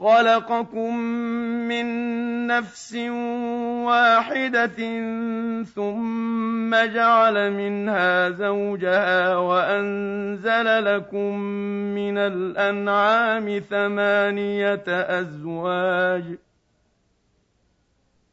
خلقكم من نفس واحدة ثم جعل منها زوجها وأنزل لكم من الأنعام ثمانية أزواج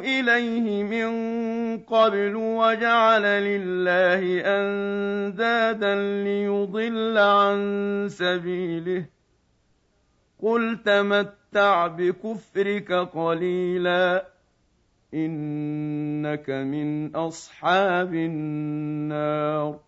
إليه من قبل وجعل لله أندادا ليضل عن سبيله. قل تمتع بكفرك قليلا انك من اصحاب النار.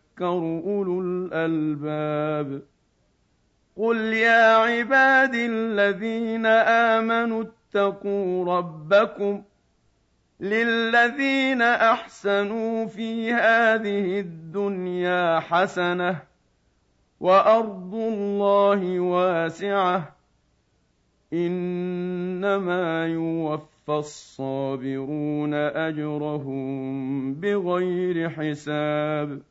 يذكر أولو الألباب. قل يا عباد الذين آمنوا اتقوا ربكم للذين أحسنوا في هذه الدنيا حسنة وأرض الله واسعة. إنما يوفى الصابرون أجرهم بغير حساب.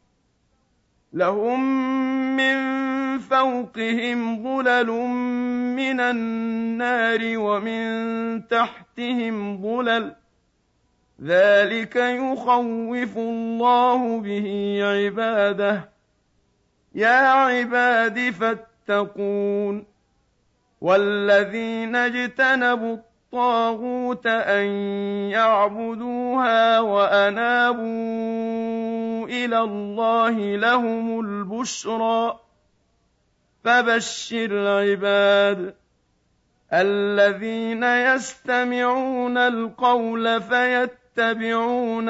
لهم من فوقهم ظلل من النار ومن تحتهم ظلل. ذلك يخوف الله به عباده. يا عباد فاتقون. والذين اجتنبوا الطاغوت أن يعبدوها وأنابوا إلى الله لهم البشرى. فبشر عباد الذين يستمعون القول فيتبعون يتبعون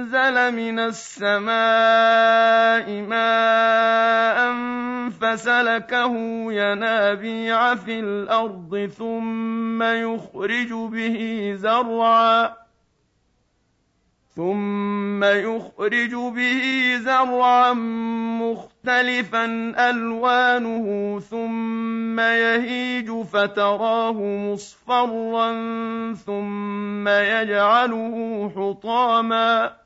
أنزل من السماء ماء فسلكه ينابيع في الأرض ثم يخرج به زرعا ثم يخرج به زرعا مختلفا ألوانه ثم يهيج فتراه مصفرا ثم يجعله حطاما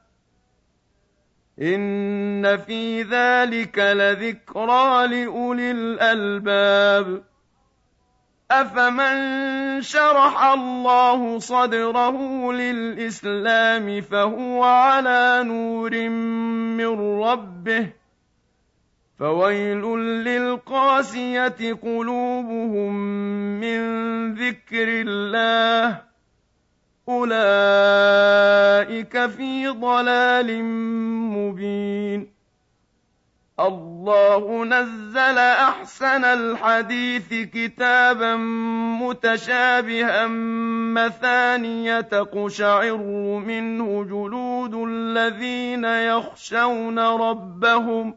ان في ذلك لذكرى لاولي الالباب افمن شرح الله صدره للاسلام فهو على نور من ربه فويل للقاسيه قلوبهم من ذكر الله اولئك في ضلال مبين الله نزل احسن الحديث كتابا متشابها مثانية تقشعر منه جلود الذين يخشون ربهم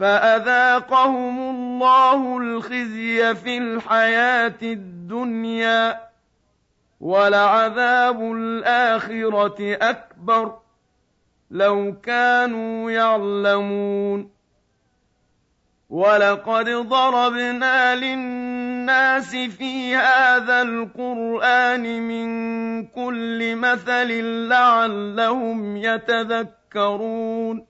فأذاقهم الله الخزي في الحياة الدنيا ولعذاب الآخرة أكبر لو كانوا يعلمون ولقد ضربنا للناس في هذا القرآن من كل مثل لعلهم يتذكرون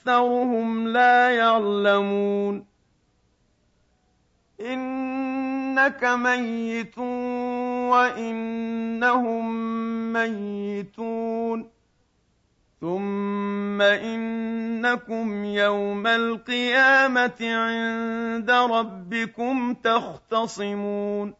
أكثرهم لا يعلمون. إنك ميت وإنهم ميتون. ثم إنكم يوم القيامة عند ربكم تختصمون.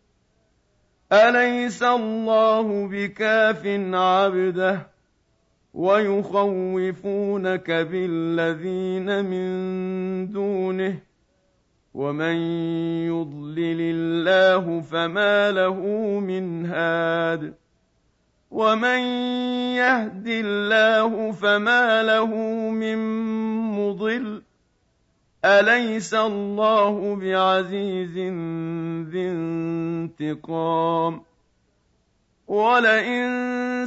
أليس الله بكاف عبده ويخوفونك بالذين من دونه ومن يضلل الله فما له من هاد ومن يهد الله فما له من مضل أليس الله بعزيز ذي انتقام؟ ولئن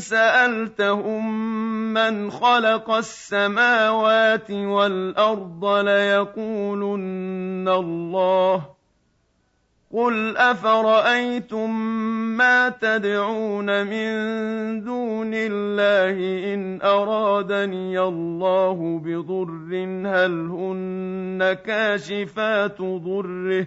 سألتهم من خلق السماوات والأرض ليقولن الله قل افرايتم ما تدعون من دون الله ان ارادني الله بضر هل هن كاشفات ضره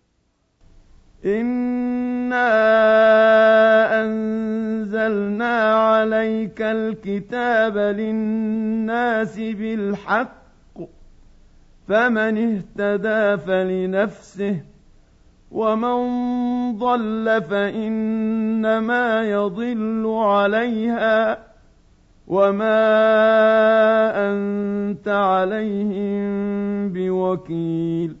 انا انزلنا عليك الكتاب للناس بالحق فمن اهتدى فلنفسه ومن ضل فانما يضل عليها وما انت عليهم بوكيل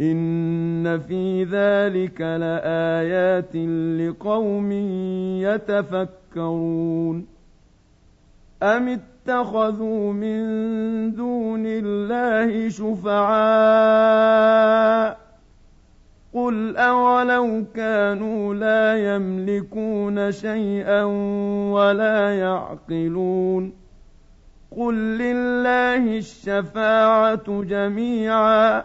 إن في ذلك لآيات لقوم يتفكرون أم اتخذوا من دون الله شفعاء قل أولو كانوا لا يملكون شيئا ولا يعقلون قل لله الشفاعة جميعا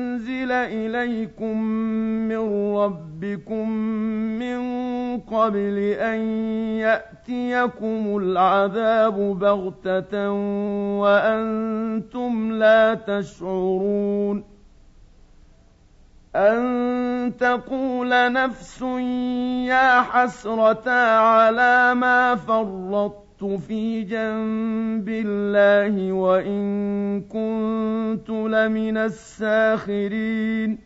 أنزل إليكم من ربكم من قبل أن يأتيكم العذاب بغتة وأنتم لا تشعرون أن تقول نفس يا حسرة على ما فرطت في جنب الله وإن كنت لمن الساخرين.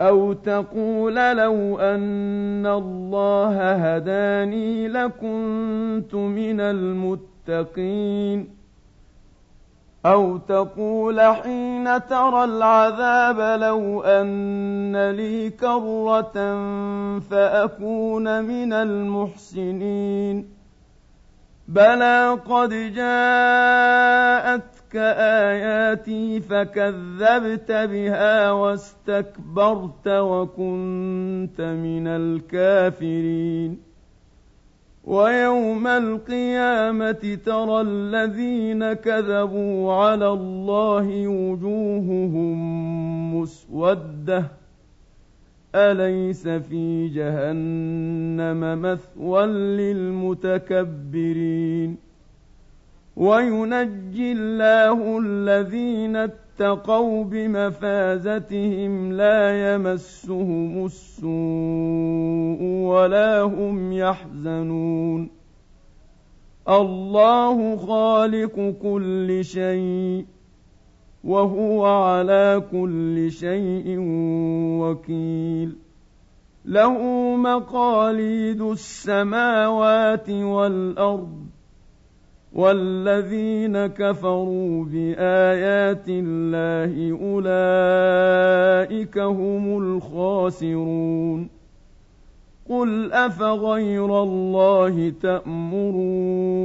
أو تقول لو أن الله هداني لكنت من المتقين. أو تقول حين ترى العذاب لو أن لي كرة فأكون من المحسنين. بلى قد جاءتك آياتي فكذبت بها واستكبرت وكنت من الكافرين ويوم القيامة ترى الذين كذبوا على الله وجوههم مسودة أليس في جهنم مثوى للمتكبرين؟ وينجي الله الذين اتقوا بمفازتهم لا يمسهم السوء ولا هم يحزنون. الله خالق كل شيء. وهو على كل شيء وكيل. له مقاليد السماوات والأرض والذين كفروا بآيات الله أولئك هم الخاسرون. قل أفغير الله تامروني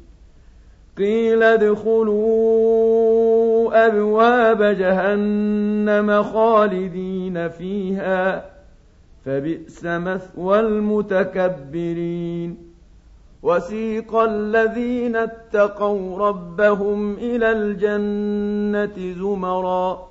قيل ادخلوا أبواب جهنم خالدين فيها فبئس مثوى المتكبرين. وسيق الذين اتقوا ربهم إلى الجنة زمرا.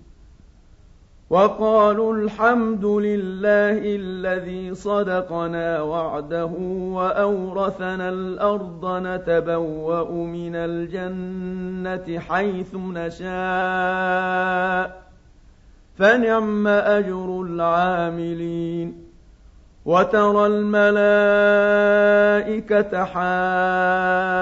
وقالوا الحمد لله الذي صدقنا وعده وأورثنا الأرض نتبوأ من الجنة حيث نشاء فنعم أجر العاملين. وترى الملائكة حافين